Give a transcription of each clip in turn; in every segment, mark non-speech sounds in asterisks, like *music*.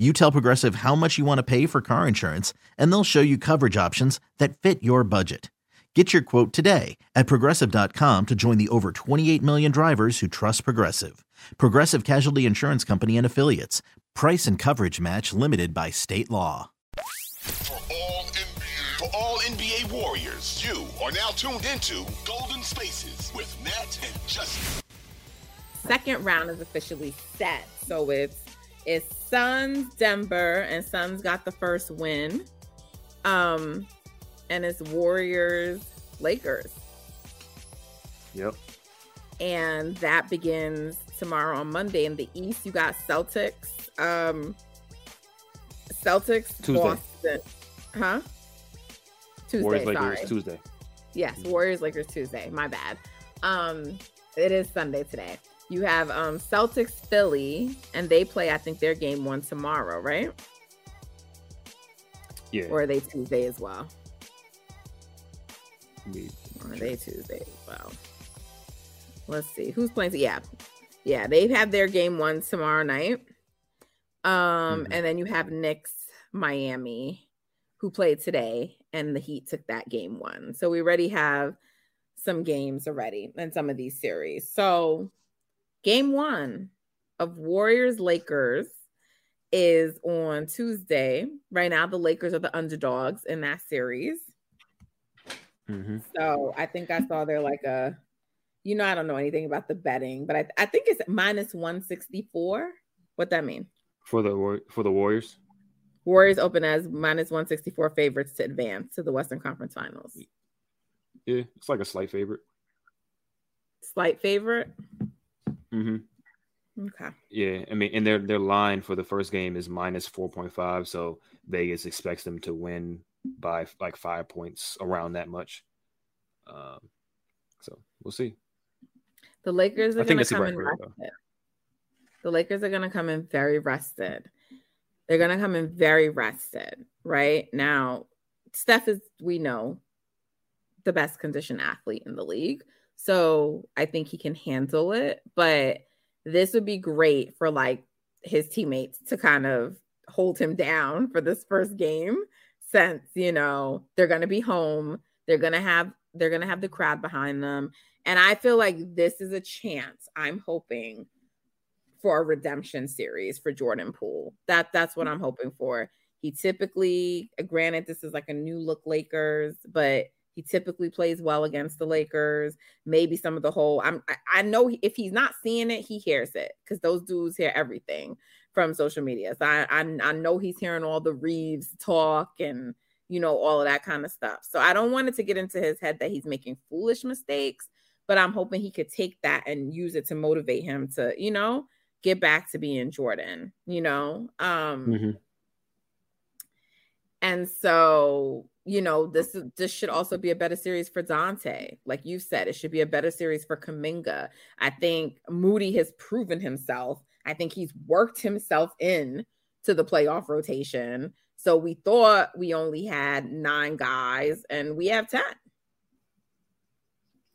you tell Progressive how much you want to pay for car insurance, and they'll show you coverage options that fit your budget. Get your quote today at progressive.com to join the over 28 million drivers who trust Progressive. Progressive Casualty Insurance Company and Affiliates. Price and coverage match limited by state law. For all NBA, for all NBA Warriors, you are now tuned into Golden Spaces with Nat and Justin. Second round is officially set. So it's it's Suns, Denver, and Suns got the first win. Um, and it's Warriors, Lakers. Yep. And that begins tomorrow on Monday. In the East, you got Celtics. Um, Celtics, Tuesday. Boston. Huh? Tuesday. Warriors sorry. Lakers Tuesday. Yes, Warriors Lakers Tuesday. My bad. Um, it is Sunday today. You have um Celtics Philly, and they play. I think their game one tomorrow, right? Yeah. Or are they Tuesday as well? Me- Or are they Tuesday as well? Let's see who's playing. Yeah, yeah, they've their game one tomorrow night. Um, Mhm. and then you have Knicks Miami, who played today, and the Heat took that game one. So we already have some games already in some of these series. So game one of Warriors Lakers is on Tuesday. Right now, the Lakers are the underdogs in that series. Mhm. So I think I saw there like a, you know, I don't know anything about the betting, but I, I think it's minus 164. What that mean? For the for the Warriors. Warriors open as minus 164 favorites to advance to the Western Conference Finals. Yeah, it's like a slight favorite. Slight favorite. Hmm Okay. Yeah, I mean, and their their line for the first game is minus four point five, so Vegas expects them to win by like five points, around that much. Um, so we'll see. The Lakers are going to come in though. rested. The Lakers are going to come in very rested. They're going to come in very rested, right? Now, Steph is, we know, the best conditioned athlete in the league. So I think he can handle it. But this would be great for like his teammates to kind of hold him down for this first game since, you know, they're going to be home. They're going to have they're going to have the crowd behind them. And I feel like this is a chance. I'm hoping for a redemption series for Jordan Poole. That that's what I'm hoping for. He typically, granted, this is like a new look Lakers, but he typically plays well against the Lakers. Maybe some of the whole. I'm. I, I know if he's not seeing it, he hears it because those dudes hear everything from social media. So I, I I know he's hearing all the Reaves talk and you know all of that kind of stuff. So I don't want it to get into his head that he's making foolish mistakes, but I'm hoping he could take that and use it to motivate him to you know get back to being Jordan. You know. Um Mhm. and so, you know, this this should also be a better series for Dante. Like you said, it should be a better series for Kuminga. I think Moody has proven himself. I think he's worked himself in to the playoff rotation. So we thought we only had nine guys, and we have ten.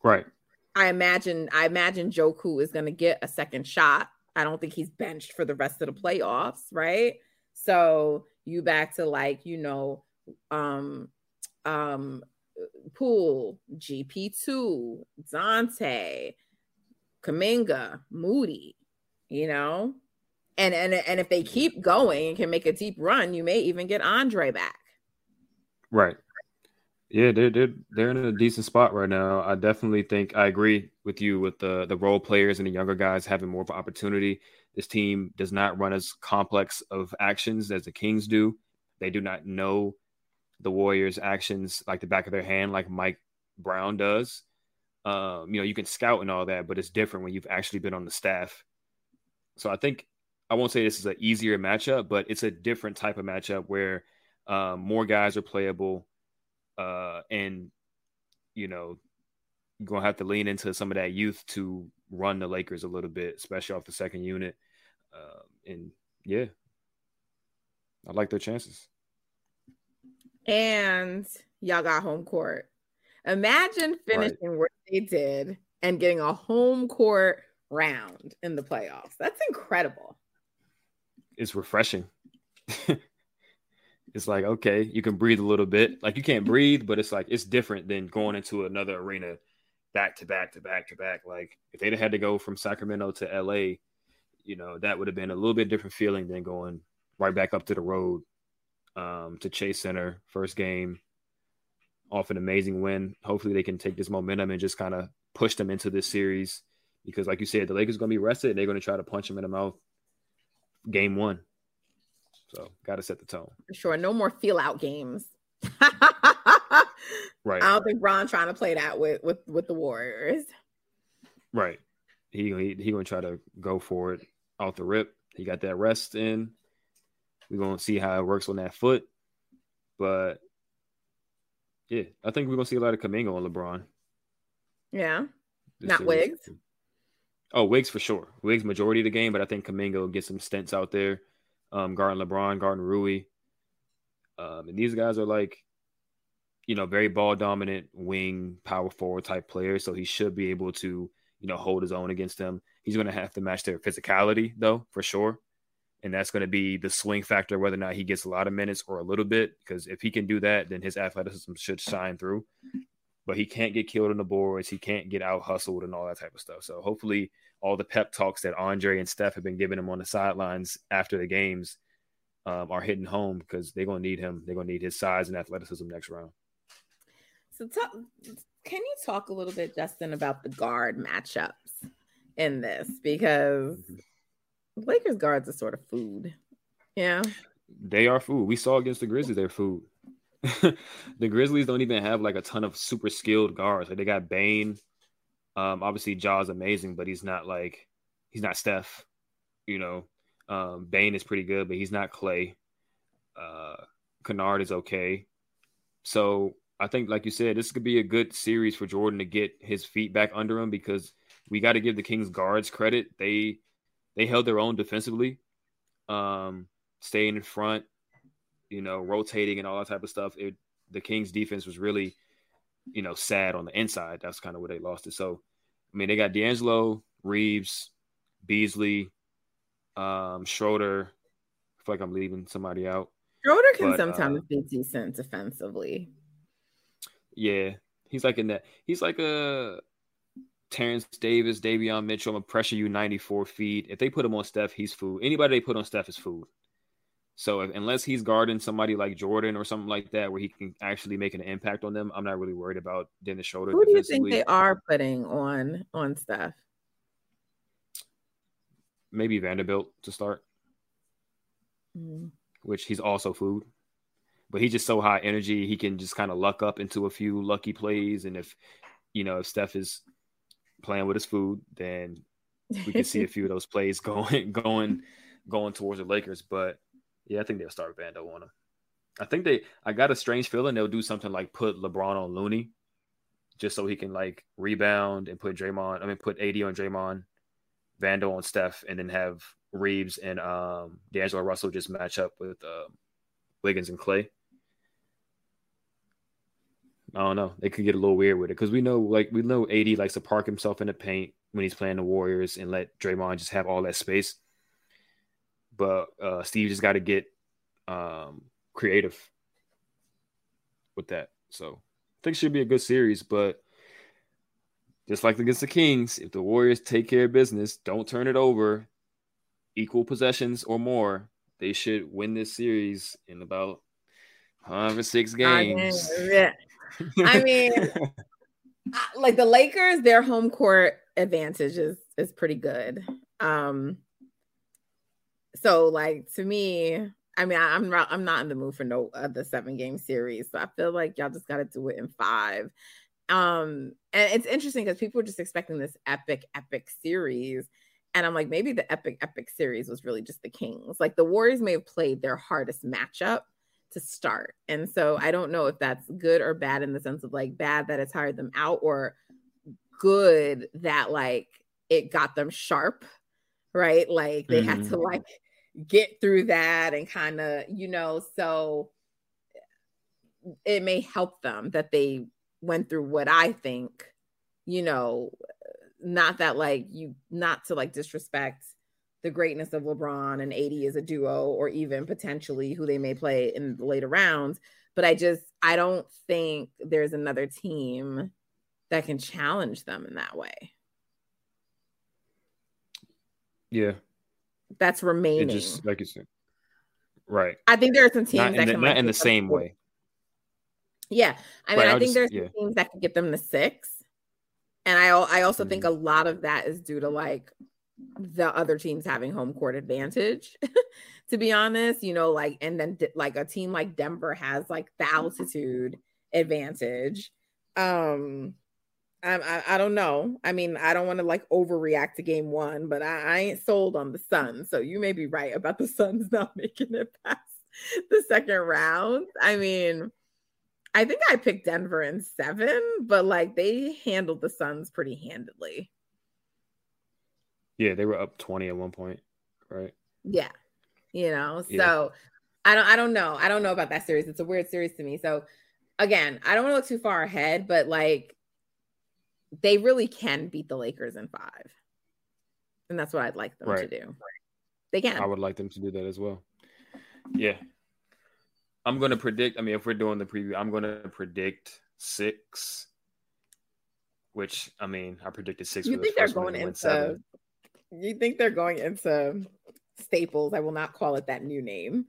Right. I imagine I imagine Joku is going to get a second shot. I don't think he's benched for the rest of the playoffs, right? So you back to like, you know, um um Poole, GP2, Dante, Kuminga, Moody, you know? And and and if they keep going and can make a deep run, you may even get Andre back. Right. Yeah, they're they're they're in a decent spot right now. I definitely think I agree with you with the the role players and the younger guys having more of an opportunity. This team does not run as complex of actions as the Kings do. They do not know the Warriors' actions like the back of their hand, like Mike Brown does. Um, you know, you can scout and all that, but it's different when you've actually been on the staff. So I think I won't say this is an easier matchup, but it's a different type of matchup where um, more guys are playable, uh, and you know, you're gonna have to lean into some of that youth to run the Lakers a little bit, especially off the second unit. Uh, and yeah, I like their chances. And y'all got home court. Imagine finishing right. what they did and getting a home court round in the playoffs. That's incredible. It's refreshing. *laughs* it's like, okay, you can breathe a little bit. Like you can't breathe, but it's like it's different than going into another arena back to back to back to back. Like if they'd had to go from Sacramento to LA, you know, that would have been a little bit different feeling than going right back up to the road um, to Chase Center, first game, off an amazing win. Hopefully, they can take this momentum and just kind of push them into this series because, like you said, the Lakers going to be rested. They're going to try to punch them in the mouth game one. So, got to set the tone. For sure. No more feel out games. *laughs* right. I don't think Bron trying to play that with with with the Warriors. Right. He he, he going to try to go for it off the rip. He got that rest in. We're gonna see how it works on that foot. But yeah, I think we're gonna see a lot of Kuminga on LeBron. Yeah. Not series. Wiggs. Oh, Wiggs for sure. Wiggs majority of the game, but I think Kuminga will get some stints out there. Um, guarding LeBron, guarding Rui. Um, and these guys are like, you know, very ball dominant wing power forward type players. So he should be able to, you know, hold his own against them. He's going to have to match their physicality though, for sure and that's going to be the swing factor whether or not he gets a lot of minutes or a little bit. Because if he can do that, then his athleticism should shine through. But he can't get killed on the boards. He can't get out hustled and all that type of stuff. So hopefully, all the pep talks that Andre and Steph have been giving him on the sidelines after the games um, are hitting home because they're going to need him. They're going to need his size and athleticism next round. So, talk, can you talk a little bit, Justin, about the guard matchups in this? Because mm-hmm Lakers guards are sort of food. Yeah. They are food. We saw against the Grizzlies, they're food. *laughs* the Grizzlies don't even have like a ton of super skilled guards. Like they got Bane. Um, obviously Ja's amazing, but he's not like he's not Steph. You know, um, Bane is pretty good, but he's not Clay. Uh, Kennard is okay. So I think, like you said, this could be a good series for Jordan to get his feet back under him because we got to give the Kings guards credit. They they held their own defensively, um, staying in front, you know, rotating and all that type of stuff. It, the Kings defense was really, you know, sad on the inside. That's kind of where they lost it. So, I mean, they got D'Angelo, Reaves, Beasley, um, Schroeder. I feel like I'm leaving somebody out. Schroeder can but, sometimes uh, be decent defensively. Yeah, he's like in that. He's like a Terrence Davis, Davion Mitchell, I'm gonna pressure you 94 feet. If they put him on Steph, he's food. Anybody they put on Steph is food. So if, unless he's guarding somebody like Jordan or something like that, where he can actually make an impact on them, I'm not really worried about Dennis Schroeder. Who do you think they are putting on on Steph? Maybe Vanderbilt to start, mm. which he's also food, but he's just so high energy. He can just kind of luck up into a few lucky plays, and if you know if Steph is playing with his food, then we can see a *laughs* few of those plays *laughs* going going going towards the Lakers. But yeah, I think they'll start Vando on him. I think they I got a strange feeling they'll do something like put LeBron on Looney just so he can like rebound and put Draymond, I mean put AD on Draymond, Vando on Steph, and then have Reaves and um D'Angelo Russell just match up with uh, Wiggins and Clay. I don't know. They could get a little weird with it because we know, like, we know AD likes to park himself in the paint when he's playing the Warriors and let Draymond just have all that space. But uh, Steve just got to get um, creative with that. So I think it should be a good series. But just like against the Kings, if the Warriors take care of business, don't turn it over, equal possessions or more, they should win this series in about five or six games. Yeah. I *laughs* mean, like the Lakers, their home court advantage is is pretty good. Um, so like to me, I mean, I, am not I'm not in the mood for no other seven game series. So I feel like y'all just gotta do it in five. Um, and it's interesting because people were just expecting this epic, epic series. And I'm like, maybe the epic, epic series was really just the Kings. Like the Warriors may have played their hardest matchup to start. And so I don't know if that's good or bad in the sense of like bad that it tired them out or good that like it got them sharp, right? Like they mm-hmm. had to mm-hmm. like get through that and kind of, you know, so it may help them that they went through what I think, you know, not that like you not to like disrespect the greatness of LeBron and AD as a duo or even potentially who they may play in the later rounds, but I just I don't think there's another team that can challenge them in that way. Yeah. That's remaining. It just like you said. Right. I think there are some teams not that the, can not like in the same way. Yeah, I mean, right, I think just, there's yeah. teams that could get them to six, and I I also mm-hmm. think a lot of that is due to like the other teams having home court advantage. *laughs* to be honest, you know, like and then like a team like Denver has like the altitude advantage. Um, I, I, don't know. I mean, I don't want to like overreact to game one, but I, I ain't sold on the Suns. So you may be right about the *laughs* Suns not making it past the second round. I mean, I think I picked Denver in seven, but like they handled the Suns pretty handedly. Yeah, they were up 20 at one point, right? Yeah. You know, yeah. so I don't I don't know. I don't know about that series. It's a weird series to me. So again, I don't want to look too far ahead, but like they really can beat the Lakers in five. And that's what I'd like them right. to do. They can. I would like them to do that as well. Yeah. I'm going to predict. I mean, if we're doing the preview, I'm going to predict six. Which I mean, I predicted six. You think they're going into? Seven. You think they're going into Staples? I will not call it that new name,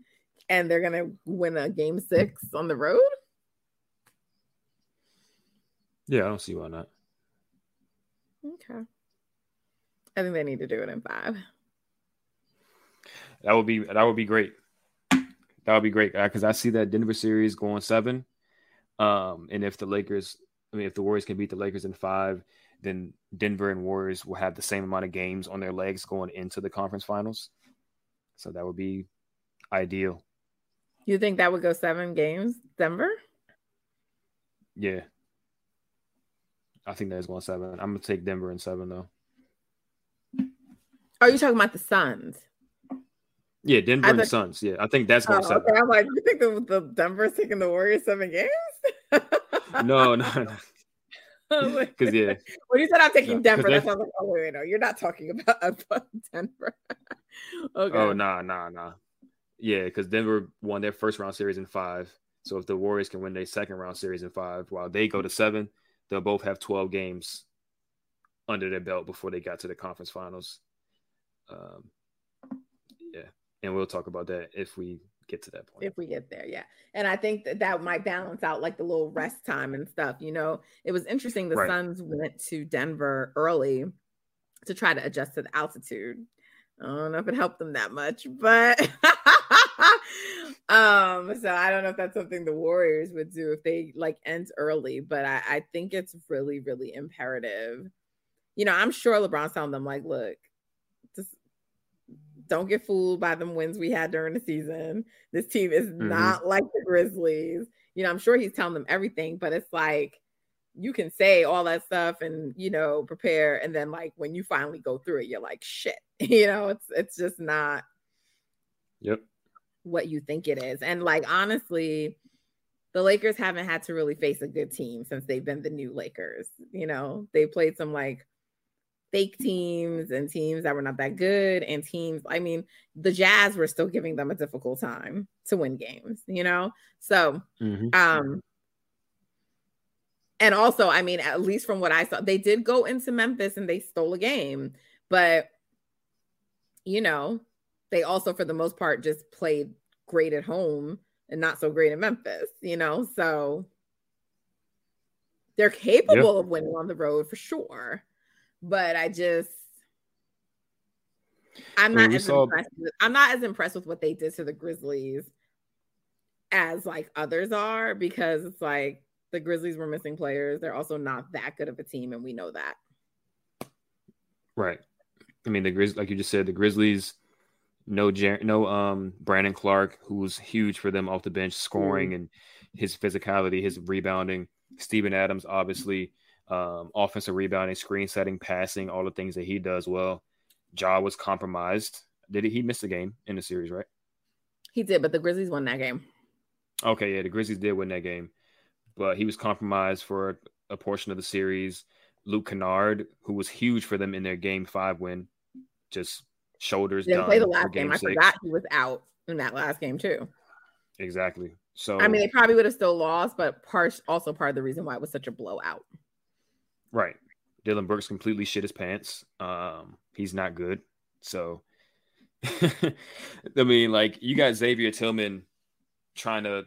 and they're going to win a game six on the road. Yeah, I don't see why not. Okay. I think they need to do it in five. That would be that would be great. That would be great because I see that Denver series going seven. Um, and if the Lakers, I mean, if the Warriors can beat the Lakers in five, then Denver and Warriors will have the same amount of games on their legs going into the conference finals. So that would be ideal. You think that would go seven games, Denver? Yeah. I think that's going seven. I'm gonna take Denver in seven though. Oh, Are you talking about the Suns? Yeah, Denver and the Suns. Yeah, I think that's going oh, seven. Okay. I'm like, *laughs* you think the, the Denver's taking the Warriors seven games? no, *laughs* no, no. *laughs* Because yeah, *laughs* when you said I'm taking no, Denver, that sounds like oh wait, wait, no, you're not talking *laughs* about, Denver. okay. Oh nah, nah, nah. Yeah, because Denver won their first round series in five. So if the Warriors can win their second round series in five, while they go to seven, they'll both have 12 games under their belt before they got to the conference finals. Um, yeah, and we'll talk about that if we get to that point. If we get there, yeah. And I think that that might balance out like the little rest time and stuff. You know, it was interesting. The right. Suns went to Denver early to try to adjust to the altitude. I don't know if it helped them that much, but *laughs* um, so I don't know if that's something the Warriors would do if they like ends early, but I, I think it's really, really imperative. You know, I'm sure LeBron's telling them, like, look, don't get fooled by them wins we had during the season. This team is mm-hmm. not like the Grizzlies. You know, I'm sure he's telling them everything, but it's like you can say all that stuff and you know prepare, and then like when you finally go through it, you're like shit. *laughs* You know, it's it's just not. Yep what you think it is. And like honestly, the Lakers haven't had to really face a good team since they've been the new Lakers. You know, they played some like fake teams and teams that were not that good and teams I mean, the Jazz were still giving them a difficult time to win games, you know? So, mm-hmm. um and also, I mean, at least from what I saw, they did go into Memphis and they stole a game, but you know, they also, for the most part, just played great at home and not so great in Memphis, you know? So they're capable yep. of winning on the road for sure. But I just I'm I mean, not as saw- impressed. With, I'm not as impressed with what they did to the Grizzlies as like others are because it's like the Grizzlies were missing players. They're also not that good of a team, and we know that. Right. I mean, the Grizz, like you just said, the Grizzlies, no, Jer- no, um, Brandon Clarke, who was huge for them off the bench, scoring and his physicality, his rebounding. Steven Adams, obviously, um, offensive rebounding, screen setting, passing, all the things that he does well. Ja was compromised. Did he? He missed a game in the series, right? He did, but the Grizzlies won that game. Okay, yeah, the Grizzlies did win that game, but he was compromised for a portion of the series. Luke Kennard, who was huge for them in their game five win, just shoulders Didn't play the last game. I six. forgot he was out in that last game too. Exactly. So I mean, they probably would have still lost, but part also part of the reason why it was such a blowout. Right. Dillon Brooks completely shit his pants. Um, he's not good. So *laughs* I mean, like you got Xavier Tillman trying to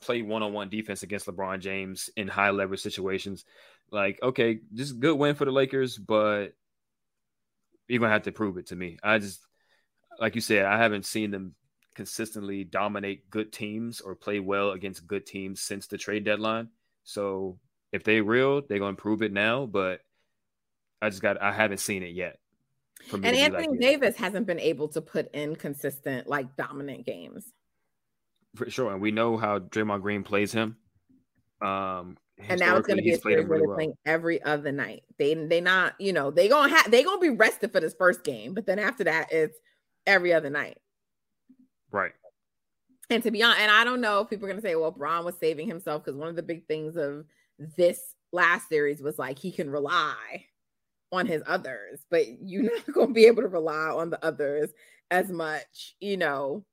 play one-on-one defense against LeBron James in high leverage situations. Like, okay, this just good win for the Lakers, but you're gonna have to prove it to me. I just like you said, I haven't seen them consistently dominate good teams or play well against good teams since the trade deadline. So if they real, they're gonna prove it now. But I just got I haven't seen it yet. And Anthony like, yeah, Davis hasn't been able to put in consistent, like dominant games. for sure, and we know how Draymond Green plays him. Um, And now it's going to be a series where really they're well. playing every other night. They they not, you know, they gonna have they gonna be rested for this first game, but then after that, it's every other night. Right. And to be honest, and I don't know if people are gonna say, well, Bron was saving himself because one of the big things of this last series was like he can rely on his others, but you're *laughs* not gonna be able to rely on the others as much, you know.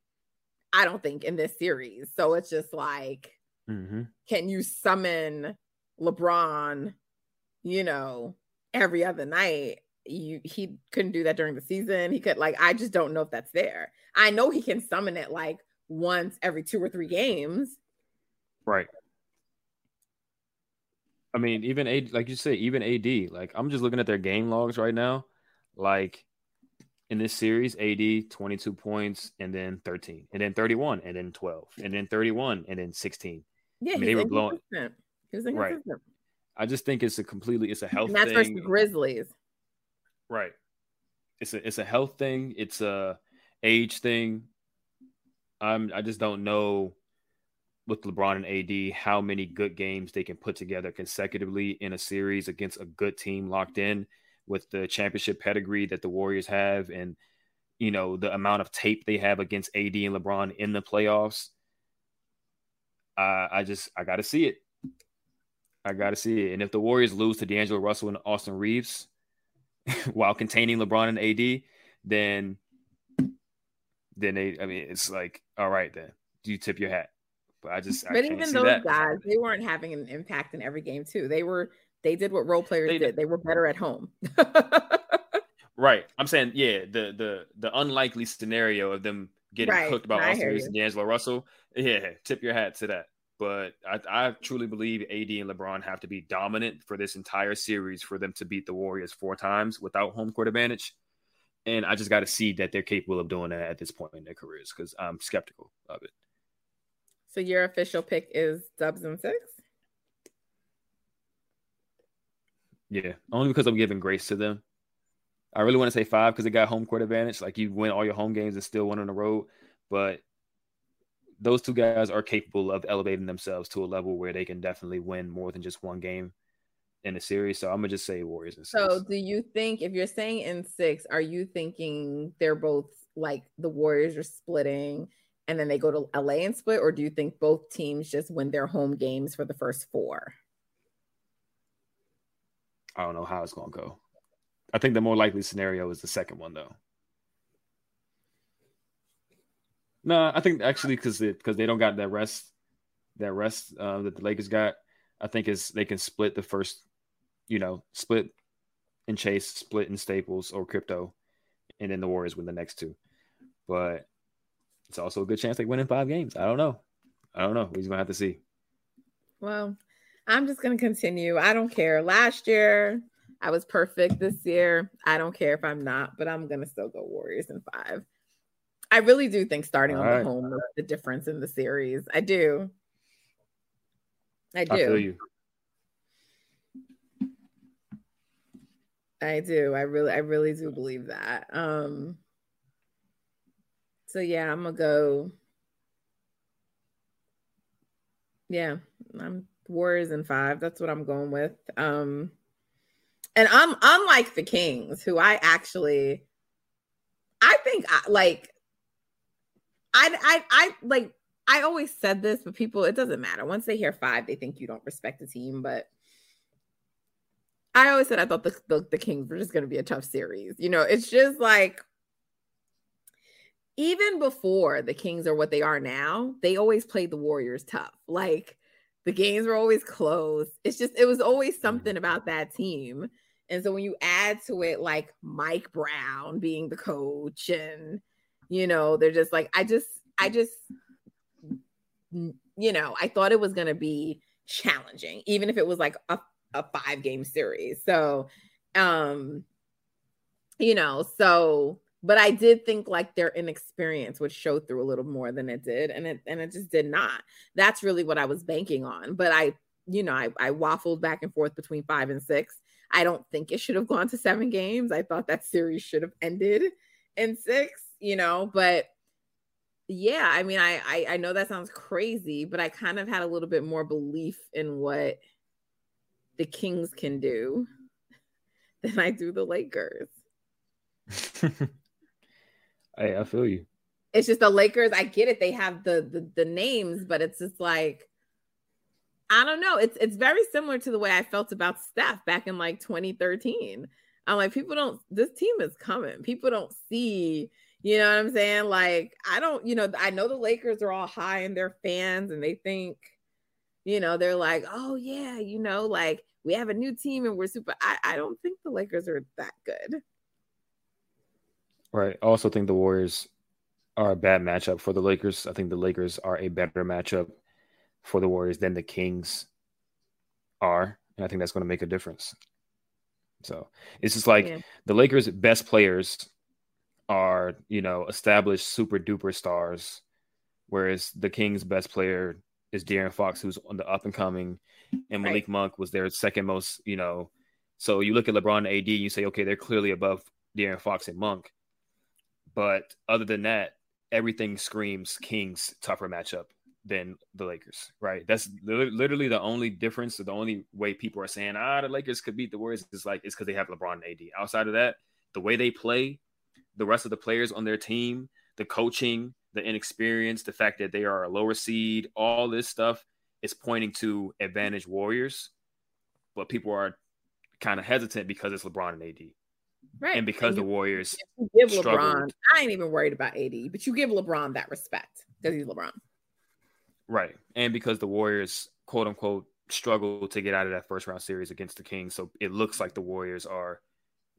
I don't think in this series. So it's just like, Mm-hmm. can you summon LeBron, you know, every other night? You he couldn't do that during the season. He could like I just don't know if that's there. I know he can summon it like once every two or three games. Right. I mean, even A, like you said, even AD. Like I'm just looking at their game logs right now. Like in this series, AD 22 points and then 13, and then 31, and then 12, and then 31, and then 16. Yeah, I mean, they were blowing- inconsistent. He was Right. I just think it's a completely it's a health And that's versus thing. the Grizzlies. Right. It's a it's a health thing. It's a age thing. I'm I just don't know with LeBron and AD how many good games they can put together consecutively in a series against a good team locked in with the championship pedigree that the Warriors have and you know the amount of tape they have against AD and LeBron in the playoffs. Uh, I just I got to see it. I got to see it. And if the Warriors lose to D'Angelo Russell and Austin Reaves, *laughs* while containing LeBron and AD, then then they I mean it's like all right then Do you tip your hat. But I just But can't even those that. guys, they weren't having an impact in every game too. They were they did what role players They- did. They were better at home. right. I'm saying yeah, the the the unlikely scenario of them getting Right. cooked by I Austin Reaves and D'Angelo Russell. Yeah, tip your hat to that. But I, I truly believe AD and LeBron have to be dominant for this entire series for them to beat the Warriors four times without home court advantage. And I just got to see that they're capable of doing that at this point in their careers because I'm skeptical of it. So your official pick is Dubs and six? Yeah, only because I'm giving grace to them. I really want to say five because they got home court advantage. Like you win all your home games and still win on the road, but those two guys are capable of elevating themselves to a level where they can definitely win more than just one game in a series. So I'm gonna just say Warriors and six. So do you think if you're saying in six, are you thinking they're both like the Warriors are splitting and then they go to LA and split, or do you think both teams just win their home games for the first four? I don't know how it's gonna go. I think the more likely scenario is the second one though. No, I think actually because because they don't got that rest, that rest uh, that the Lakers got. I think is they can split the first, you know, split and Chase, split in Staples or Crypto, and then the Warriors win the next two. But it's also a good chance they win in five games. I don't know. I don't know. We're just gonna have to see. Well, I'm just gonna continue. I don't care. Last year, I was perfect this year. I don't care if I'm not, but I'm gonna still go Warriors in five. I really do think starting All on right. the home is the difference in the series. I do. I do. I feel you. I do. I really, I really do believe that. Um. So yeah, I'm gonna go. Yeah, I'm Warriors in five. That's what I'm going with. Um, and I'm unlike the Kings, who I actually, I think I like. I I I like. I always said this, but people, it doesn't matter. Once they hear five, they think you don't respect the team. But I always said I thought the, the, the Kings were just going to be a tough series. You know, it's just like even before the Kings are what they are now, they always played the Warriors tough. Like the games were always close. It's just it was always something about that team. And so when you add to it like Mike Brown being the coach and you know, they're just like I just I just you know, I thought it was going to be challenging even if it was like a a five game series. So, um, you know, so but I did think like their inexperience would show through a little more than it did, and it and it just did not. That's really what I was banking on. But I, you know, I, I waffled back and forth between five and six. I don't think it should have gone to seven games. I thought that series should have ended in six, you know, but yeah, I mean, I, I I know that sounds crazy, but I kind of had a little bit more belief in what the Kings can do *laughs* than I do the Lakers. *laughs* Hey, I feel you. It's just the Lakers. I get it; they have the the, the names, but it's just like I don't know. It's it's very similar to the way I felt about Steph back in like 2013. I'm like, people don't. This team is coming. People don't see. You know what I'm saying? Like, I don't. You know, I know the Lakers are all high in their fans, and they think, you know, they're like, oh yeah, you know, like we have a new team and we're super. I I don't think the Lakers are that good. Right. I also think the Warriors are a bad matchup for the Lakers. I think the Lakers are a better matchup for the Warriors than the Kings are. And I think that's going to make a difference. So it's just like Yeah. the Lakers' best players are, you know, established super duper stars, whereas the Kings' best player is De'Aaron Fox, who's on the up and coming, and Malik Monk was their second most, you know. So you look at LeBron AD and AD, you say, okay, they're clearly above De'Aaron Fox and Monk. But other than that, everything screams Kings tougher matchup than the Lakers, right? That's li- literally the only difference. The only way people are saying, ah, the Lakers could beat the Warriors is like, it's because they have LeBron and AD. Outside of that, the way they play, the rest of the players on their team, the coaching, the inexperience, the fact that they are a lower seed, all this stuff is pointing to advantage Warriors. But people are kind of hesitant because it's LeBron and AD. Right. And because the you- Warriors give LeBron, struggled. I ain't even worried about AD, but you give LeBron that respect because he's LeBron. Right. And because the Warriors, quote unquote, struggle to get out of that first round series against the Kings. So it looks like the Warriors are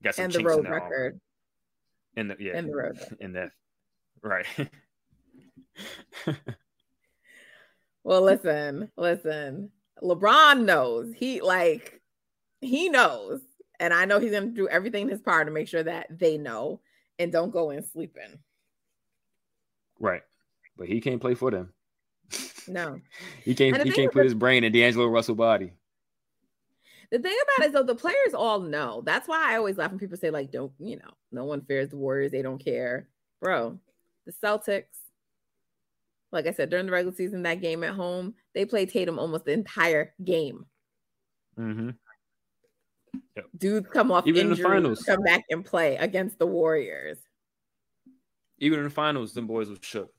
got some And the chinks in road armor. record. In the yeah. And the road. *laughs* In that right. *laughs* Well, listen, listen. LeBron knows. He like he knows. And I know he's gonna do everything in his power to make sure that they know and don't go in sleeping. right. But he can't play for them. No. *laughs* He can't he can't put the- his brain in D'Angelo Russell body. The thing about it is though, the players all know. That's why I always laugh when people say, like, don't, you know, no one fears the Warriors, they don't care. Bro, the Celtics, like I said, during the regular season, that game at home, they played Tatum almost the entire game. Mm-hmm. Dudes come off Even in the injury, finals. come back and play against the Warriors. Even in the finals, them boys was shook.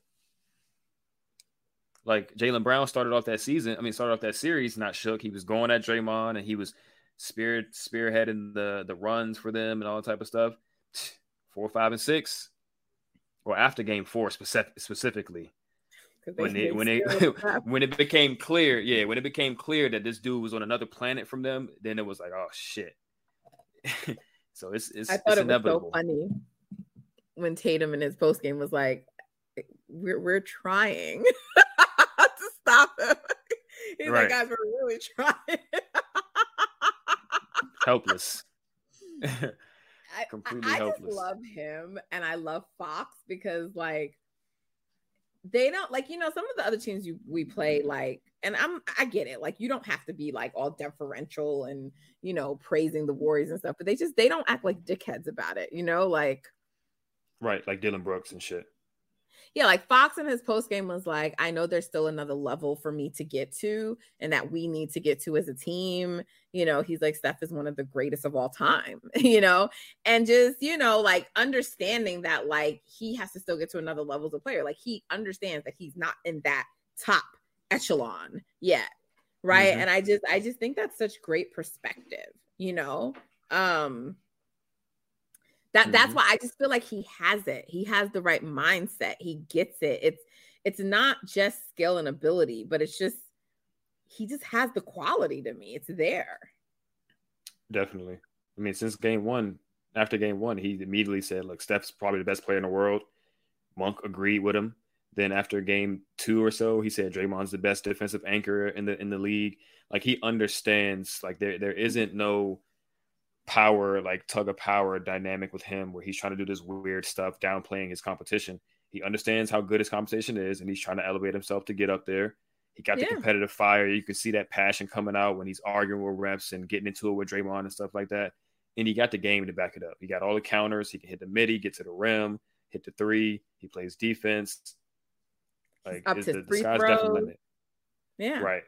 Like Jaylen Brown started off that season. I mean, started off that series not shook. He was going at Draymond and he was spear spearheading the the runs for them and all that type of stuff. Four, five, and six. Well, after game four specific, specifically, when it when it *laughs* when it became clear, yeah, when it became clear that this dude was on another planet from them, then it was like, oh shit. *laughs* so it's it's, I it's thought it was inevitable. so funny when Tatum in his post game was like, "We're we're trying *laughs* to stop him." He's Right. like, "Guys, we're really trying." Helpless. Hmm. I, Completely I, I helpless. just love him and I love Fox because like they don't like you know some of the other teams you we play mm-hmm. like and I'm I get it like you don't have to be like all deferential and you know praising the Warriors and stuff but they just they don't act like dickheads about it you know like right, like Dillon Brooks and shit. Yeah, like Fox in his post game was like, I know there's still another level for me to get to, and that we need to get to as a team. You know, he's like, Steph is one of the greatest of all time, *laughs* you know, and just, you know, like understanding that, like, he has to still get to another level as a player. Like, he understands that he's not in that top echelon yet. Right. Mhm. And I just, I just think that's such great perspective, you know? Um, that that's Mhm. why I just feel like he has it. He has the right mindset. He gets it. It's it's not just skill and ability, but it's just he just has the quality to me. It's there. Definitely. I mean, since game one, after game one, he immediately said, "Look, Steph's probably the best player in the world." Monk agreed with him. Then after game two or so, he said Draymond's the best defensive anchor in the in the league. Like he understands, like there there isn't no power like tug of power dynamic with him where he's trying to do this weird stuff, downplaying his competition. He understands how good his competition is, and he's trying to elevate himself to get up there. He got the competitive fire. You can see that passion coming out when he's arguing with reps and getting into it with Draymond and stuff like that. And he got the game to back it up. He got all the counters. He can hit the midi, get to the rim, hit the three. He plays defense. Like Up to the, the sky's definitely limit. Yeah. Right.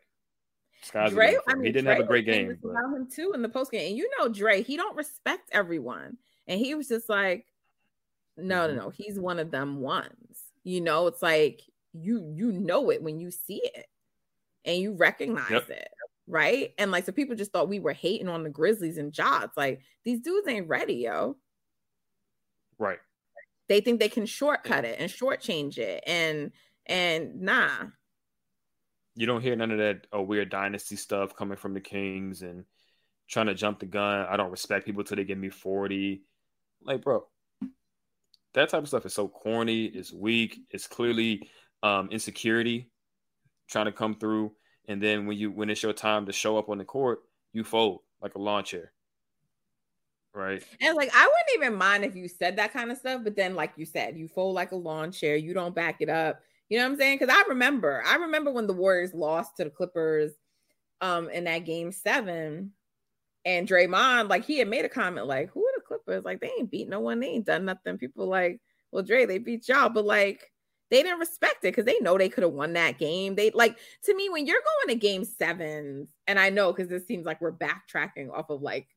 Sky's Dre, I mean, he didn't Dre have a great game, but about him too in the post game. And you know, Dre, he don't respect everyone, and he was just like, no, no, mm-hmm. no, he's one of them ones. You know, it's like you you know it when you see it, and you recognize Yep. it, right? And like, so people just thought we were hating on the Grizzlies and Jots. Like these dudes ain't ready, yo. right. They think they can shortcut it and shortchange it, and and nah. You don't hear none of that uh, weird dynasty stuff coming from the Kings and trying to jump the gun. I don't respect people till they give me 40. Like, bro, that type of stuff is so corny, it's weak, it's clearly um, insecurity trying to come through. And then when you when it's your time to show up on the court, you fold like a lawn chair. Right. And like, I wouldn't even mind if you said that kind of stuff, but then, like you said, you fold like a lawn chair, you don't back it up. You know what I'm saying? Because I remember, I remember when the Warriors lost to the Clippers um in that game seven, and Draymond, like he had made a comment like, Who are the Clippers? Like, they ain't beat no one, they ain't done nothing. People like, well, Dre, they beat y'all, but like they didn't respect it because they know they could have won that game. They like to me when you're going to game sevens, and I know because this seems like we're backtracking off of like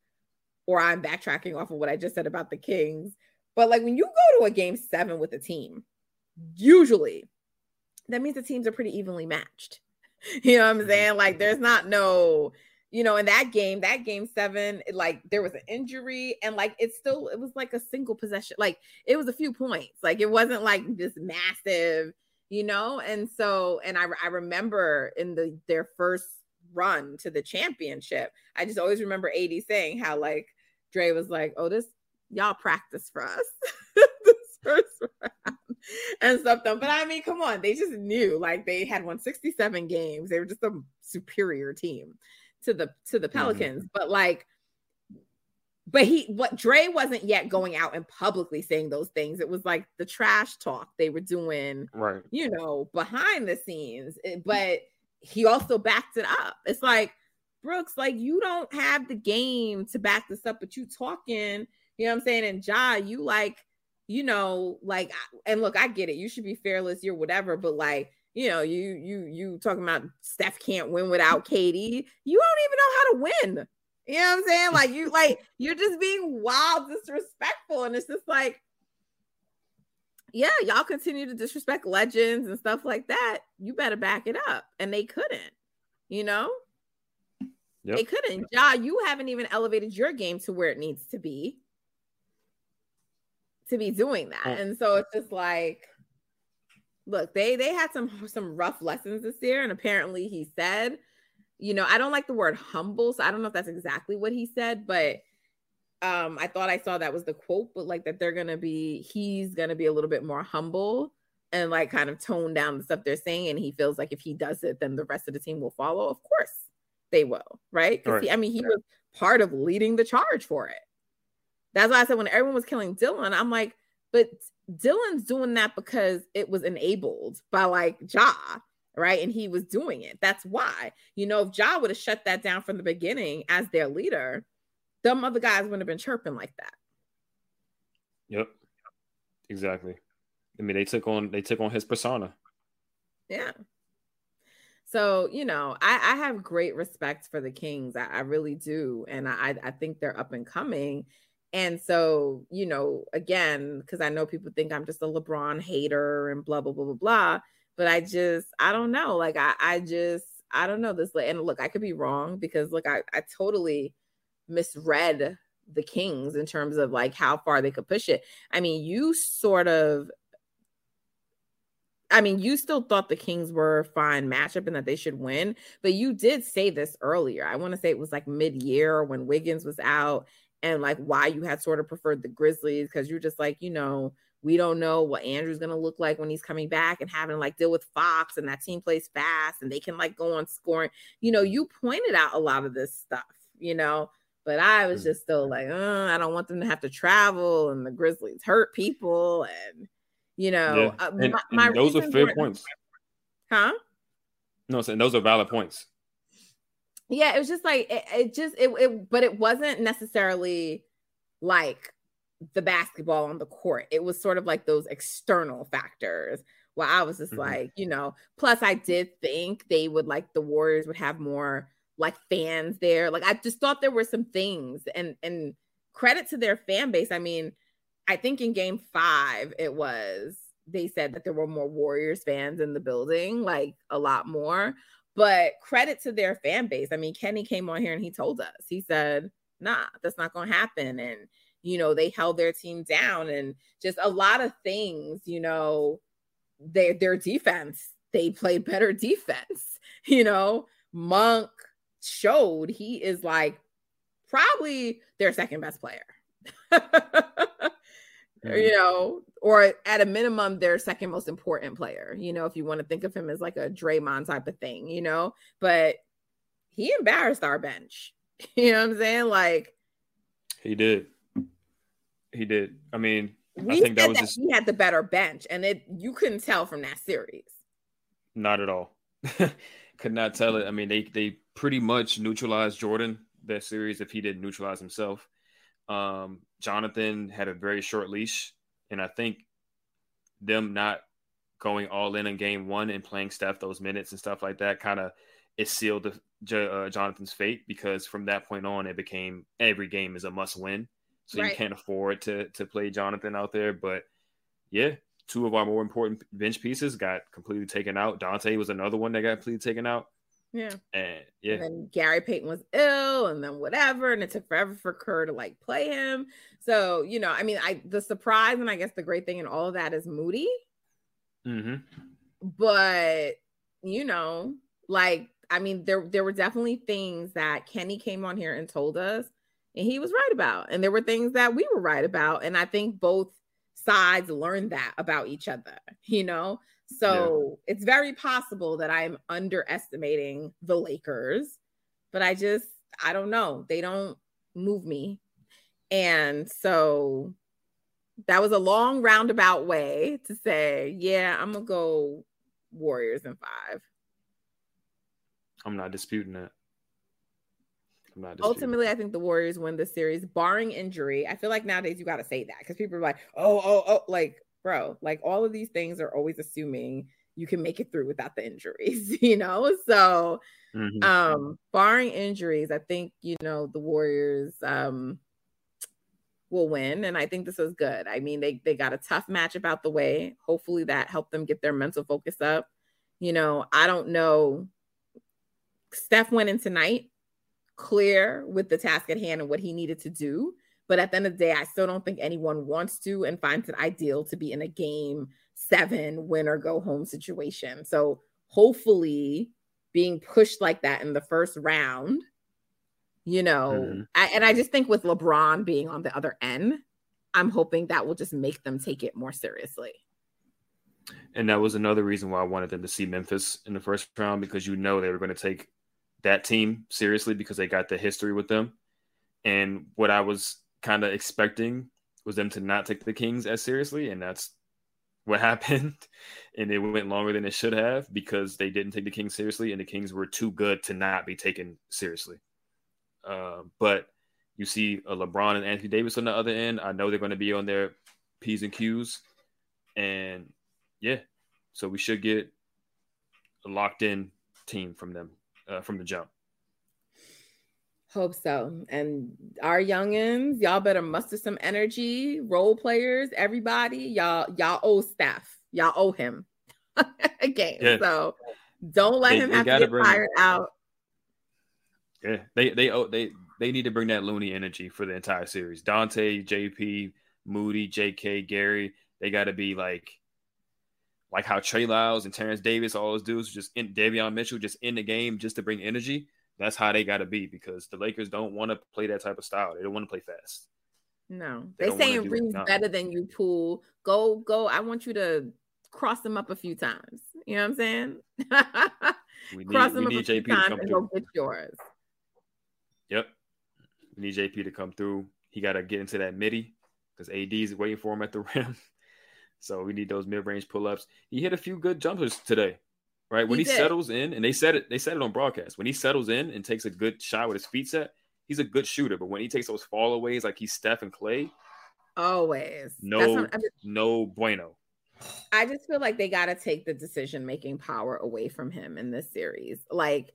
or I'm backtracking off of what I just said about the Kings. But like when you go to a game seven with a team, usually that means the teams are pretty evenly matched. *laughs* You know what I'm mm-hmm. saying? Like there's not no, you know, in that game, that game seven, it, like there was an injury and like it's still, it was like a single possession. Like it was a few points. Like it wasn't like this massive, you know? And so, and I, I remember in the their first run to the championship, I just always remember AD saying how like Dre was like, "Oh, this y'all practice for us *laughs* *laughs* first round and stuff." Though, but I mean, come on, they just knew like they had won sixty seven games. They were just a superior team to the to the Pelicans. But like, but he what Dre wasn't yet going out and publicly saying those things. It was like the trash talk they were doing Right. you know, behind the scenes, eh, but he also backed it up. It's like, Brooks, like you don't have the game to back this up, but you talking, you know what I'm saying? And Ja, you like, you know, like, and look, I get it. You should be fearless, you're whatever, but like, you know, you you you talking about Steph can't win without KD. You don't even know how to win. You know what I'm saying? Like you like *laughs* you're just being wild disrespectful. And it's just like, yeah, y'all continue to disrespect legends and stuff like that. You better back it up. And they couldn't, you know, Yep. they couldn't. Ja, you haven't even elevated your game to where it needs to be to be doing that. Mm. And so it's just like, look, they they had some some rough lessons this year, and apparently he said, you know, I don't like the word humble, so I don't know if that's exactly what he said, but um I thought I saw that was the quote, but like that they're gonna be he's gonna be a little bit more humble and like kind of tone down the stuff they're saying, and he feels like if he does it, then the rest of the team will follow. Of course, they will, right? Because Right. I mean, he was part of leading the charge for it. That's why I said when everyone was killing Dillon, I'm like, but Dillon's doing that because it was enabled by like Ja, right? And he was doing it. That's why. You know, if Ja would have shut that down from the beginning as their leader, them other guys wouldn't have been chirping like that. Yep. Exactly. I mean, they took on they took on his persona. Yeah. So, you know, I, I have great respect for the Kings. I, I really do. And I, I think they're up and coming. And so, you know, again, because I know people think I'm just a LeBron hater and blah, blah, blah, blah, blah. But I just, I don't know. Like, I, I just, I don't know this. And look, I could be wrong because, look, I, I totally misread the Kings in terms of like how far they could push it. I mean, you sort of I mean, you still thought the Kings were a fine matchup and that they should win, but you did say this earlier. I want to say it was like mid year when Wiggins was out and like why you had sort of preferred the Grizzlies because you're just like, you know, we don't know what Andrew's going to look like when he's coming back and having like deal with Fox and that team plays fast and they can like go on scoring. You know, you pointed out a lot of this stuff, you know, but I was mm. just still like, oh, I don't want them to have to travel and the Grizzlies hurt people and you know, yeah. uh, and, my, and those are fair points. Huh? No, saying those are valid points. Yeah, it was just like it, it just it, it, but it wasn't necessarily like the basketball on the court. It was sort of like those external factors. Well, I was just mm-hmm. like, you know, plus I did think they would like the Warriors would have more like fans there. Like I just thought there were some things and and credit to their fan base. I mean, I think in game five, it was, they said that there were more Warriors fans in the building, like a lot more. But credit to their fan base. I mean, Kenny came on here and he told us, he said, nah, that's not going to happen. And, you know, they held their team down and just a lot of things, you know, their their defense, they played better defense. *laughs* You know, Monk showed he is like probably their second best player. *laughs* mm-hmm. you know, or at a minimum, their second most important player, you know, if you want to think of him as like a Draymond type of thing, you know, but he embarrassed our bench. *laughs* You know what I'm saying? Like, he did. He did. I mean, I think that was that just... he had the better bench, and it you couldn't tell from that series. Not at all. *laughs* Could not tell it. I mean, they they pretty much neutralized Jordan that series if he didn't neutralize himself. Um, Jonathan had a very short leash, and I think them not going all in in game one and playing Steph those minutes and stuff like that kind of it sealed the, uh, Jonathan's fate because from that point on it became every game is a must win. So right. you can't afford to to play Jonathan out there. But yeah, two of our more important bench pieces got completely taken out. Donte was another one that got completely taken out. Yeah. And yeah. And then Gary Payton was ill and then whatever. And it took forever for Kerr to like play him. So, you know, I mean, I the surprise and I guess the great thing in all of that is Moody. Mm-hmm. But you know, like, I mean, there there were definitely things that Kenny came on here and told us, and he was right about. And there were things that we were right about. And I think both sides learned that about each other, you know. So yeah. it's very possible that I'm underestimating the Lakers, but I just, I don't know. They don't move me. And so that was a long roundabout way to say, yeah, I'm going to go Warriors in five. I'm not disputing that. I'm not Ultimately, I think the Warriors win the series, barring injury. I feel like nowadays you got to say that because people are like, oh, oh, oh, like bro, like all of these things are always assuming you can make it through without the injuries, *laughs* you know? So, mm-hmm. um, barring injuries, I think, you know, the Warriors um will win. And I think this is good. I mean, they they got a tough matchup out the way. Hopefully that helped them get their mental focus up. You know, I don't know. Steph went in tonight clear with the task at hand and what he needed to do. But at the end of the day, I still don't think anyone wants to and finds it ideal to be in a game seven win or go home situation. So hopefully, being pushed like that in the first round, you know, mm-hmm. I, and I just think with LeBron being on the other end, I'm hoping that will just make them take it more seriously. And that was another reason why I wanted them to see Memphis in the first round because you know they were going to take that team seriously because they got the history with them. And what I was kind of expecting was them to not take the Kings as seriously, and that's what *laughs* happened. And it went longer than it should have because they didn't take the Kings seriously, and the Kings were too good to not be taken seriously. Uh, but you see a LeBron and Anthony Davis on the other end. I know they're going to be on their P's and Q's. And yeah, so we should get a locked in team from them uh, from the jump. Hope so. And our youngins, y'all better muster some energy. Role players, everybody, y'all, y'all owe Steph. Y'all owe him *laughs* a game. So don't let they, him have to get tired out. Yeah, they they owe they they need to bring that loony energy for the entire series. Donte, JP, Moody, JK, Gary, they got to be like like how Trey Lyles and Terence Davis, all those dudes, just in Davion Mitchell, just in the game just to bring energy. That's how they got to be because the Lakers don't want to play that type of style. They don't want to play fast. No, they, they saying rings better than you, Poole. Go, go. I want you to cross them up a few times. You know what I'm saying? we *laughs* need, cross them up a few JP times and go get yours. Yep. We need JP to come through. He got to get into that midi because AD is waiting for him at the *laughs* rim. so we need those mid range pull ups. He hit a few good jumpers today, right? When he, he settles in, and they said it, they said it on broadcast. When he settles in and takes a good shot with his feet set, he's a good shooter. But when he takes those fallaways like he's Steph and Clay, always no, what, I mean, no bueno. I just feel like they got to take the decision making power away from him in this series. Like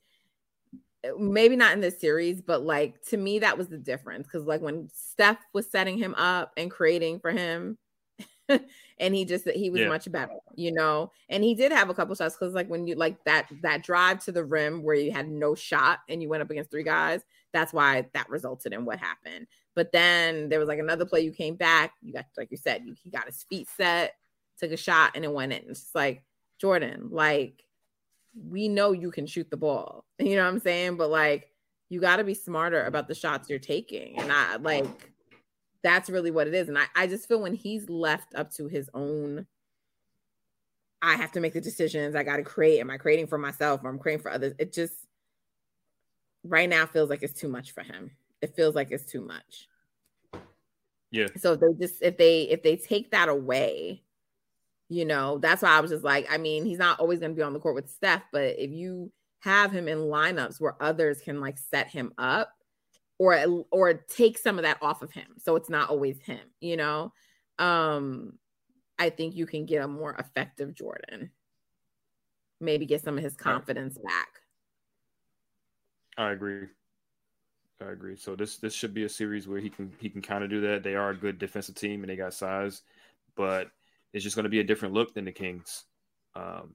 maybe not in this series, but like to me, that was the difference. Cause like when Steph was setting him up and creating for him, *laughs* and he just he was yeah. much better, you know. And he did have a couple shots because like when you like that that drive to the rim where you had no shot and you went up against three guys, that's why that resulted in what happened. But then there was like another play you came back, you got like you said, you, he got his feet set, took a shot, and it went in. It's just like Jordan, like we know you can shoot the ball. *laughs* You know what I'm saying? But like you got to be smarter about the shots you're taking. And I like that's really what it is. And I, I just feel when he's left up to his own, I have to make the decisions. I got to create. Am I creating for myself or I'm creating for others? It just right now feels like it's too much for him. It feels like it's too much. Yeah. So if they just if they if they take that away, you know, that's why I was just like, I mean, he's not always going to be on the court with Steph, but if you have him in lineups where others can like set him up or or take some of that off of him, so it's not always him, you know, um, I think you can get a more effective Jordan. Maybe get some of his confidence back. I agree. I agree. So this this should be a series where he can he can kind of do that. They are a good defensive team and they got size, but it's just going to be a different look than the Kings. Um,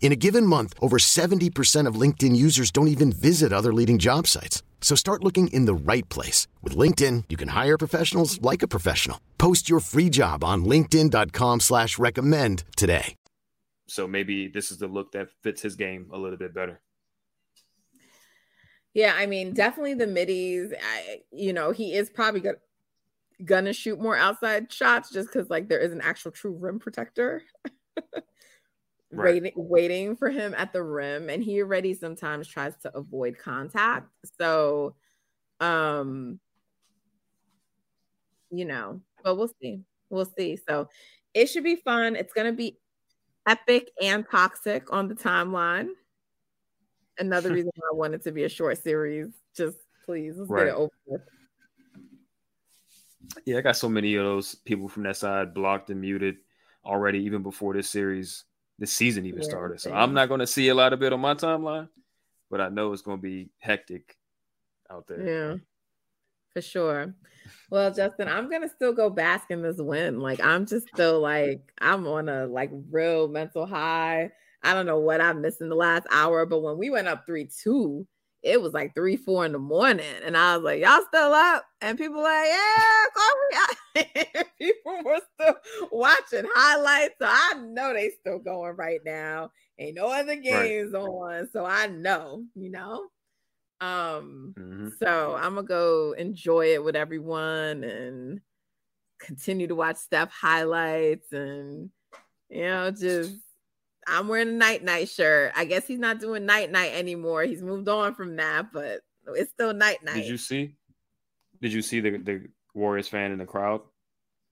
In a given month, over 70% of LinkedIn users don't even visit other leading job sites. So start looking in the right place. With LinkedIn, you can hire professionals like a professional. Post your free job on linkedin.com slash recommend today. So maybe this is the look that fits his game a little bit better. Yeah, I mean, definitely the middies. I, you know, he is probably good gonna shoot more outside shots just because like there is an actual true rim protector *laughs* Right. waiting waiting for him at the rim and he already sometimes tries to avoid contact. So um you know but we'll see. We'll see. So it should be fun. It's gonna be epic and toxic on the timeline. Another *laughs* reason why i want it to be a short series. Just please let's Right. get it over with. Yeah, I got so many of those people from that side blocked and muted already, even before this series, this season even Yeah, started. So. I'm not going to see a lot of it on my timeline, but I know it's going to be hectic out there. Yeah, for sure. Well, Justin, I'm gonna still go bask in this win. Like I'm just still like I'm on a like real mental high. I don't know what I missed in the last hour, but when we went up three two, it was like three four in the morning, and I was like, "Y'all still up?" And people like, "Yeah, out." *laughs* people were still watching highlights, so I know they still going right now. Ain't no other games on, so I know, you know. Um, Mhm. so I'm gonna go enjoy it with everyone and continue to watch Steph highlights and you know, just I'm wearing a night night shirt. I guess he's not doing night night anymore. He's moved on from that, but it's still night night. Did you see? Did you see the the Warriors fan in the crowd?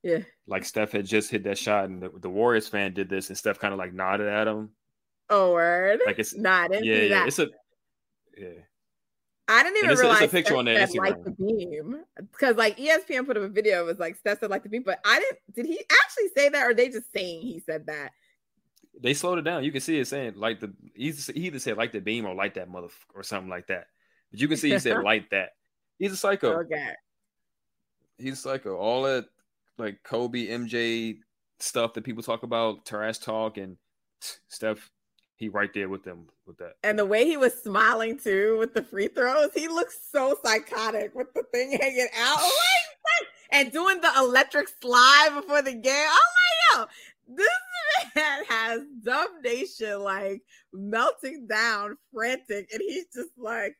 Yeah. Like Steph had just hit that shot, and the, the Warriors fan did this, and Steph kind of like nodded at him. Oh word. Like it's didn't yeah, yeah. that. It's a yeah. I didn't even it's a- it's a picture Steph on said, like the beam because like ESPN put up a video. It was like Steph said like the beam, but I didn't. Did he actually say that, or are they just saying he said that? They slowed it down. You can see it saying like the he's he either said like the beam or like that motherfucker or something like that. But you can see he said *laughs* like that. He's a psycho. Oh, okay. He's a psycho. All that like Kobe, MJ stuff that people talk about, trash talk, and Steph, he right there with them with that. And the way he was smiling too with the free throws, he looks so psychotic with the thing hanging out. And doing the electric slide before the game. Oh my yo, this man *laughs* has Dub Nation like melting down, frantic, and he's just like,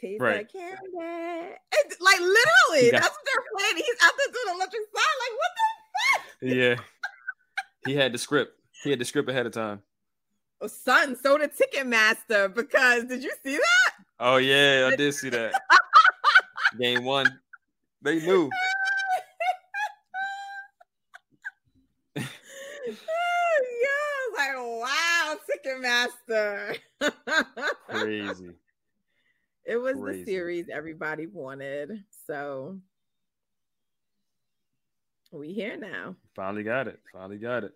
taste Right. that candy. And, like literally, got- that's what they're playing. He's out there doing electric slide. Like, what the fuck? Yeah. he had the script. He had the script ahead of time. Oh, son, so did Ticketmaster because did you see that? Oh yeah, I did see that. *laughs* Game one. They knew. I was like, wow, Ticketmaster. *laughs* Crazy. It was Crazy. the series everybody wanted. So we here now. Finally got it. Finally got it.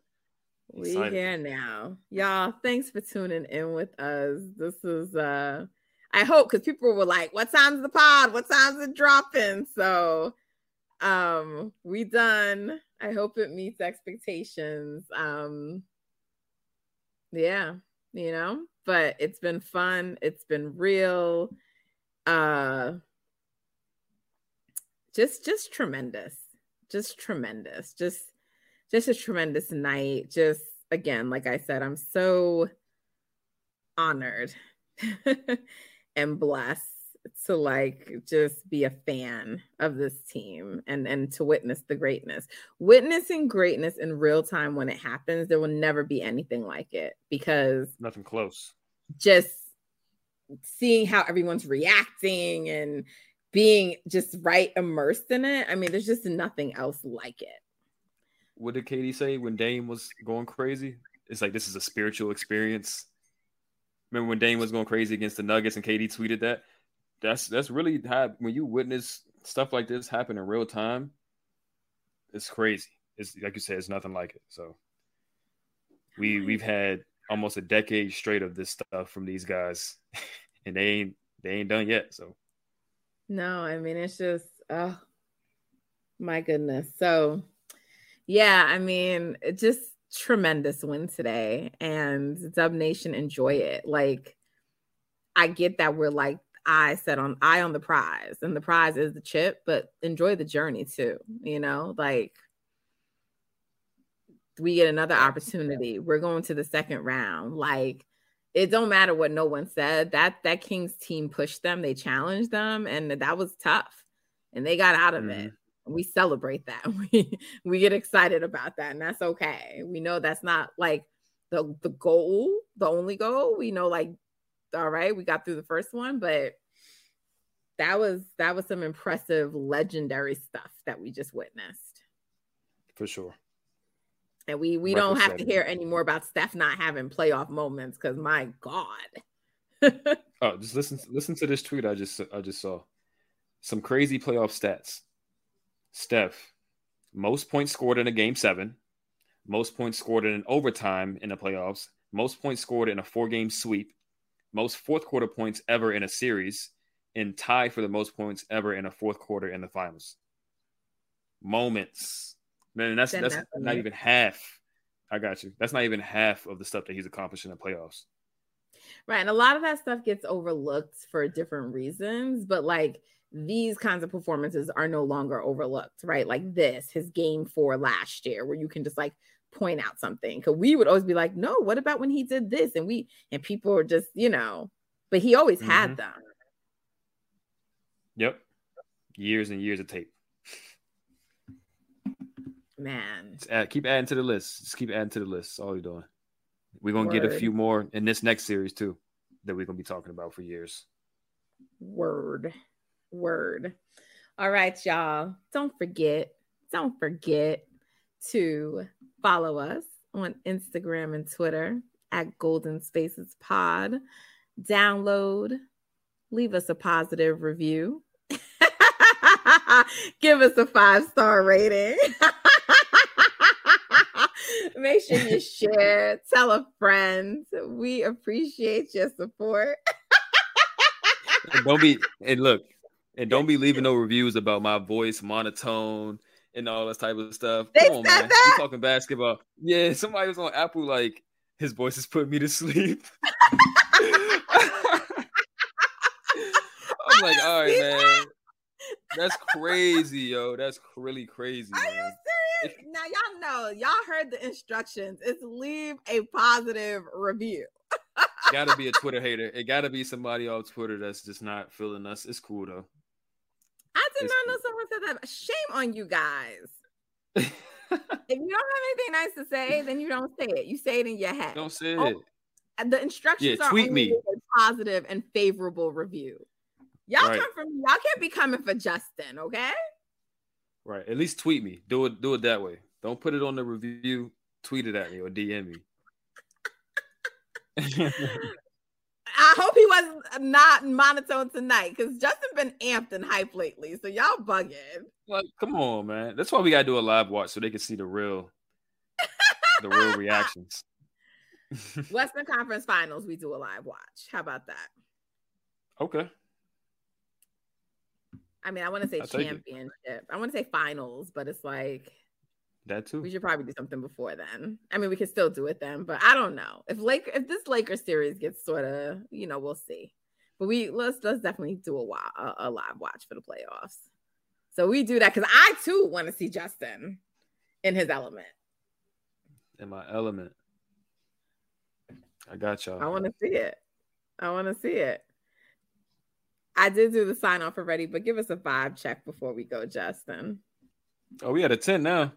We Excited. here now. Y'all, thanks for tuning in with us. This is uh I hope because people were like, what time's the pod? What time's it dropping? So um we done. I hope it meets expectations. Um yeah, you know, but it's been fun, it's been real. Uh just just tremendous. Just tremendous. Just just a tremendous night. Just again, like I said, I'm so honored *laughs* and blessed to like just be a fan of this team and and to witness the greatness. Witnessing greatness in real time when it happens, there will never be anything like it because Nothing close. just seeing how everyone's reacting and being just right immersed in it. I mean, there's just nothing else like it. What did KD say when Dame was going crazy? It's like this is a spiritual experience. Remember when Dame was going crazy against the Nuggets and KD tweeted that? That's that's really how when you witness stuff like this happen in real time, it's crazy. It's like you said, it's nothing like it. So we we've had almost a decade straight of this stuff from these guys, *laughs* and they ain't they ain't done yet. So No, I mean it's just oh my goodness. So yeah, I mean it just tremendous win today and Dub Nation enjoy it. Like I get that we're like I set on eye on the prize and the prize is the chip, but enjoy the journey too, you know? Like we get another opportunity. We're going to the second round. Like it don't matter what no one said. That that Kings team pushed them, they challenged them, and that was tough. And they got out of it. Mm-hmm. We celebrate that. *laughs* We we get excited about that, and that's okay. We know that's not like the the goal, the only goal. We know like, all right, we got through the first one, but that was that was some impressive legendary stuff that we just witnessed. For sure. And we we don't have to hear any more about Steph not having playoff moments because my God. *laughs* oh, just listen listen to this tweet I just I just saw. Some crazy playoff stats. Steph, most points scored in a game seven, most points scored in an overtime in the playoffs, most points scored in a four game sweep, most fourth quarter points ever in a series, and tie for the most points ever in a fourth quarter in the finals. Moments. Man, that's that's not even half. I got you. That's not even half of the stuff that he's accomplished in the playoffs. Right. And a lot of that stuff gets overlooked for different reasons, but like these kinds of performances are no longer overlooked, right? Like this, his game four last year, where you can just like point out something. Cause we would always be like, no, what about when he did this? And we, and people are just, you know, but he always mm-hmm. had them. Yep. Years and years of tape. Man. Add, keep adding to the list. Just keep adding to the list. That's all you're doing. We're gonna Word. get a few more in this next series too that we're gonna be talking about for years. Word. Word. All right, y'all. Don't forget, don't forget to follow us on Instagram and Twitter at Golden Spaces Pod. Download, leave us a positive review. *laughs* Give us a five star rating. *laughs* Make sure you *laughs* share, tell a friend. We appreciate your support. don't be and look, and don't be leaving no reviews about my voice monotone and all this type of stuff. They Come on, man. That? Talking basketball. Yeah, somebody was on Apple like his voice is putting me to sleep. *laughs* I'm like, all right, man. That? That's crazy, yo. That's really crazy. Are man. you serious? now y'all know, y'all heard the instructions. It's leave a positive review. gotta be a Twitter hater. It gotta be somebody on Twitter that's just not feeling us. It's cool though. I did not know someone said that. Shame on you guys. *laughs* if you don't have anything nice to say, then you don't say it. You say it in your head. Don't say oh, it. The instructions yeah, tweet are me. a positive and favorable review. Y'all right. come from me. y'all can't be coming for Justin, okay? Right. At least tweet me. Do it. Do it that way. Don't put it on the review. Tweet it at me or DM me. *laughs* *laughs* I hope he was not not monotone tonight because Justin been amped and hype lately. So y'all bugging. Like, come on, man. That's why we gotta do a live watch so they can see the real, the real *laughs* reactions. *laughs* Western Conference Finals, we do a live watch. How about that? Okay. I mean, I want to say championship. I want to say finals, but it's like that too. We should probably do something before then. I mean, we could still do it then, but I don't know if Lake if this Lakers series gets sort of, you know, we'll see. But we let's let's definitely do a, a, a live watch for the playoffs. So we do that because I too want to see Justin in his element. In my element. I got y'all. I want to see it. I want to see it. I did do the sign off already, but give us a vibe check before we go, Justin. Oh, we had a 10 now.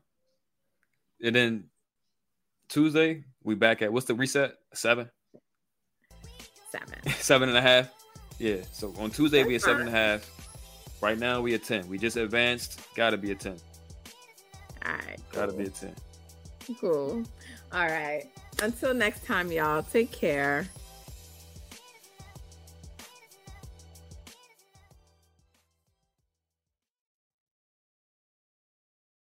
And then Tuesday, we back at what's the reset? Seven? Seven. *laughs* seven and a half. Yeah. So on Tuesday, That's we at seven and a half. Right now, we at 10. We just advanced. Gotta be a 10. All right. Cool. Gotta be a 10. Cool. All right. Until next time, y'all, take care.